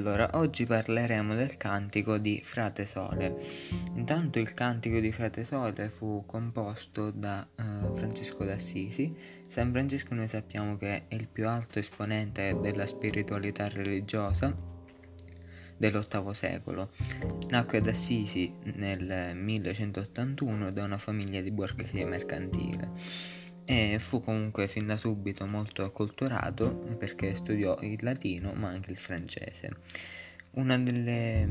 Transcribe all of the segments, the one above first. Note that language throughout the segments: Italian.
Allora, oggi parleremo del cantico di Frate Sole. Intanto il cantico di Frate Sole fu composto da uh, Francesco d'Assisi. San Francesco noi sappiamo che è il più alto esponente della spiritualità religiosa dell'VIII secolo. Nacque ad Assisi nel 1181 da una famiglia di borghesia mercantile e fu comunque fin da subito molto acculturato perché studiò il latino ma anche il francese. Una delle,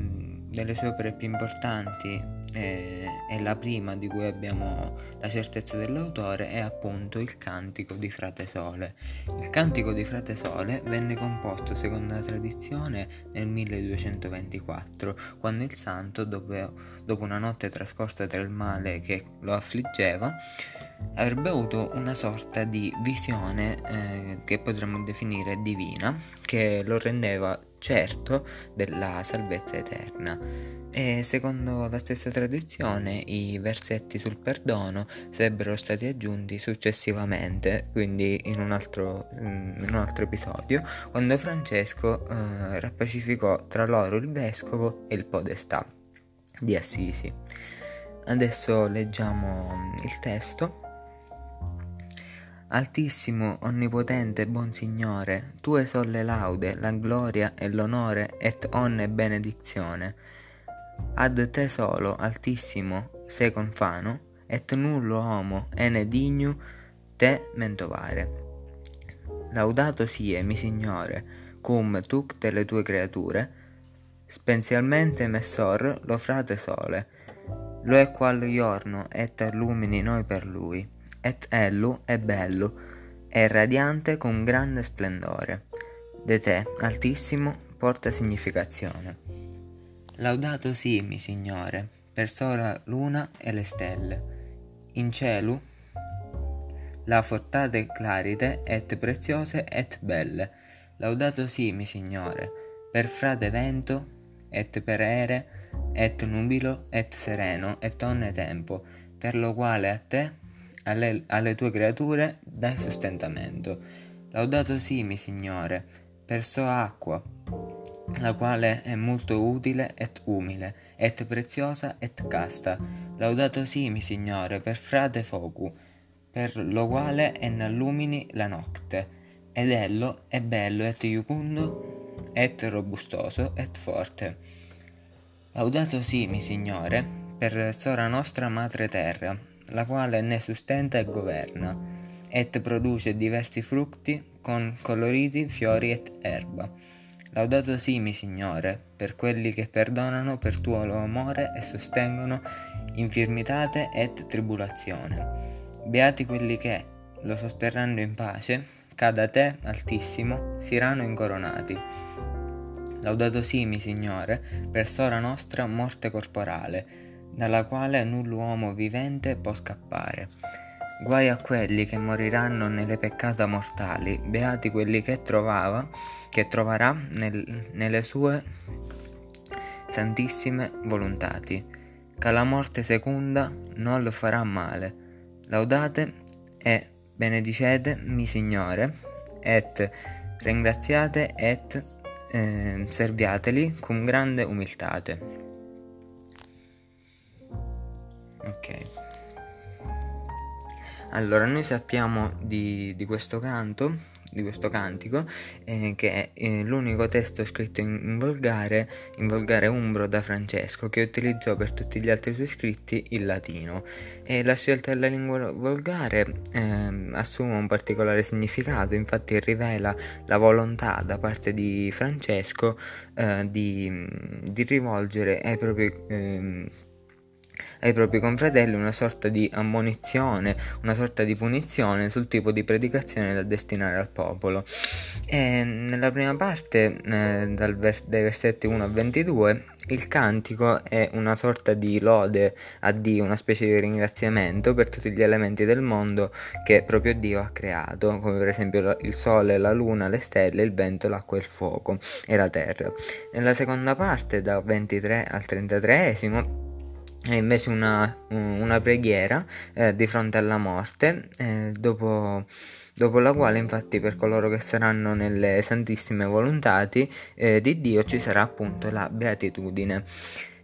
delle sue opere più importanti eh, è la prima di cui abbiamo la certezza dell'autore è appunto il Cantico di Frate Sole. Il Cantico di Frate Sole venne composto secondo la tradizione nel 1224 quando il santo dopo, dopo una notte trascorsa tra il male che lo affliggeva avrebbe avuto una sorta di visione eh, che potremmo definire divina, che lo rendeva certo della salvezza eterna. E secondo la stessa tradizione i versetti sul perdono sarebbero stati aggiunti successivamente, quindi in un altro, in un altro episodio, quando Francesco eh, rappacificò tra loro il vescovo e il podestà di Assisi. Adesso leggiamo il testo. Altissimo, onnipotente, buon Signore, tue son laude, la gloria e l'onore et onne e benedizione. Ad te solo, Altissimo, sei confano, et nullo homo ene dignu te mentovare. Laudato sie, mi Signore, cum tutte le tue creature, spensialmente messor lo frate sole, lo è qual giorno et illumini noi per lui et ellu è bello, è radiante con grande splendore. De te, altissimo, porta significazione. Laudato simi, Signore, per sola luna e le stelle. In cielo la fortate clarite et preziose et belle. Laudato simi, Signore, per frate vento et per ere et nubilo et sereno et onne tempo, per lo quale a te alle, alle tue creature dai sostentamento. Laudato simi, Signore, per sua acqua, la quale è molto utile et umile, et preziosa et casta. Laudato simi, Signore, per frate focu, per lo quale è nallumini la notte, ed ello è bello et iucundo, et robustoso et forte. Laudato simi, Signore, per sora nostra madre terra, la quale ne sustenta e governa, et produce diversi frutti con coloriti fiori et erba. Laudato simi, Signore, per quelli che perdonano per tuo amore e sostengono infirmitate et tribulazione. Beati quelli che, lo sosterranno in pace, cada te, Altissimo, siranno incoronati. Laudato simi, Signore, per sora nostra morte corporale, dalla quale null'uomo vivente può scappare. Guai a quelli che moriranno nelle peccata mortali, beati quelli che trovava, che troverà nel, nelle sue santissime volontati, che la morte seconda non lo farà male. Laudate e benedicete mi Signore, et ringraziate et eh, serviateli con grande umiltate. Ok. Allora, noi sappiamo di, di questo canto, di questo cantico, eh, che è eh, l'unico testo scritto in, in, volgare, in volgare umbro da Francesco, che utilizzò per tutti gli altri suoi scritti il latino. E la scelta della lingua volgare eh, assume un particolare significato, infatti rivela la volontà da parte di Francesco eh, di, di, rivolgere ai propri ehm, ai propri confratelli una sorta di ammonizione, una sorta di punizione sul tipo di predicazione da destinare al popolo. E nella prima parte, eh, vers- dai versetti 1 a 22, il cantico è una sorta di lode a Dio, una specie di ringraziamento per tutti gli elementi del mondo che proprio Dio ha creato, come per esempio il sole, la luna, le stelle, il vento, l'acqua, il fuoco e la terra. Nella seconda parte, da 23 al 33 è invece una, una preghiera eh, di fronte alla morte, eh, dopo, dopo la quale infatti per coloro che saranno nelle santissime volontati eh, di Dio ci sarà appunto la beatitudine.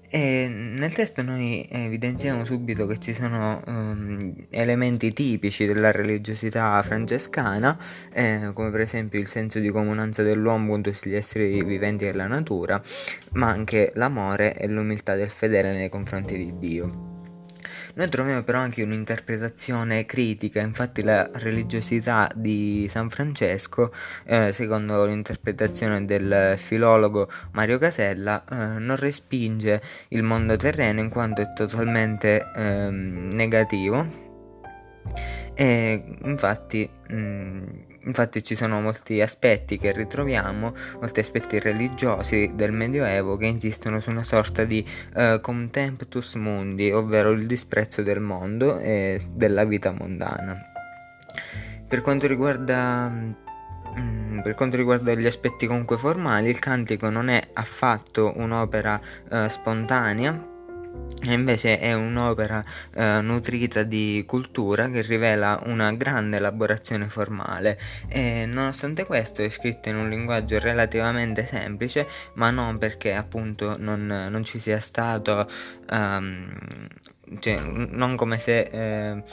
E nel testo noi evidenziamo subito che ci sono um, elementi tipici della religiosità francescana, eh, come per esempio il senso di comunanza dell'uomo con tutti gli esseri viventi della natura, ma anche l'amore e l'umiltà del fedele nei confronti di Dio. Noi troviamo però anche un'interpretazione critica, infatti la religiosità di San Francesco, eh, secondo l'interpretazione del filologo Mario Casella, eh, non respinge il mondo terreno in quanto è totalmente eh, negativo e infatti, mh, mm, infatti ci sono molti aspetti che ritroviamo, molti aspetti religiosi del Medioevo che insistono su una sorta di uh, contemptus mundi, ovvero il disprezzo del mondo e della vita mondana. Per quanto riguarda mm, per quanto riguarda gli aspetti comunque formali, il cantico non è affatto un'opera uh, spontanea, invece è un'opera eh, nutrita di cultura che rivela una grande elaborazione formale. E nonostante questo è scritto in un linguaggio relativamente semplice ma non perché appunto non, non ci sia stato um, cioè, non come se eh,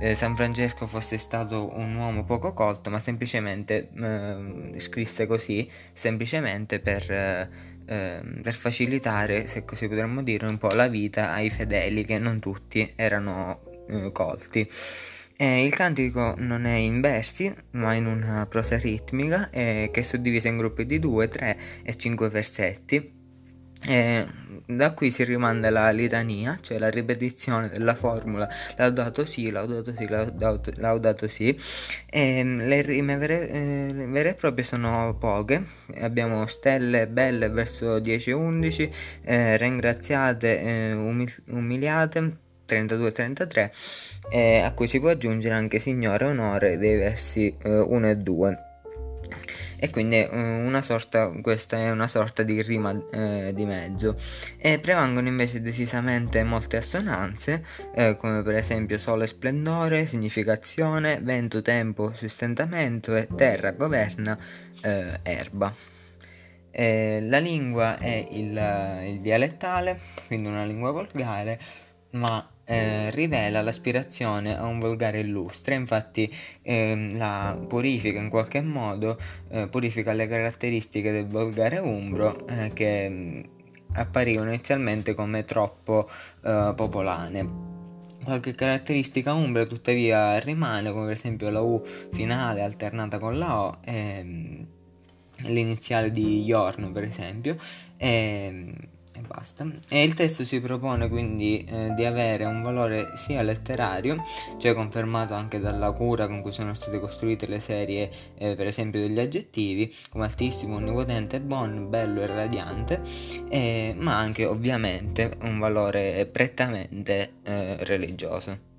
eh, San Francesco fosse stato un uomo poco colto ma semplicemente eh, scrisse così semplicemente per eh, eh, per facilitare, se così potremmo dire, un po' la vita ai fedeli che non tutti erano eh, colti. Eh, il cantico non è in versi, ma in una prosa ritmica che è suddivisa in gruppi di 2, 3 e 5 versetti e da qui si rimanda la litania, cioè la ripetizione della formula laudato sì, laudato sì, laudato, laudato sì. E le rime vere, eh, vere, e proprie sono poche, abbiamo stelle belle verso 10 e 11, eh, ringraziate, eh, umil- umiliate. 32-33 e a cui si può aggiungere anche Signore Onore dei versi 1 eh, e 2 e quindi eh, sorta, questa è una sorta di rima eh, di mezzo e prevalgono invece decisamente molte assonanze eh, come per esempio sole splendore, significazione, vento, tempo, sostentamento e terra, governa, eh, erba. la lingua è il, il dialettale, quindi una lingua volgare, ma eh, rivela l'aspirazione a un volgare illustre, infatti eh, la purifica in qualche modo, eh, purifica le caratteristiche del volgare umbro eh, che mm, apparivano inizialmente come troppo eh, popolane. Qualche caratteristica umbra tuttavia rimane, come per esempio la U finale alternata con la O, ehm, l'iniziale di Yorn per esempio, e, ehm, e basta. E il testo si propone quindi eh, di avere un valore sia letterario, cioè confermato anche dalla cura con cui sono state costruite le serie, eh, per esempio degli aggettivi, come altissimo, onnipotente, buon, bello e radiante, eh, ma anche ovviamente un valore prettamente eh, religioso.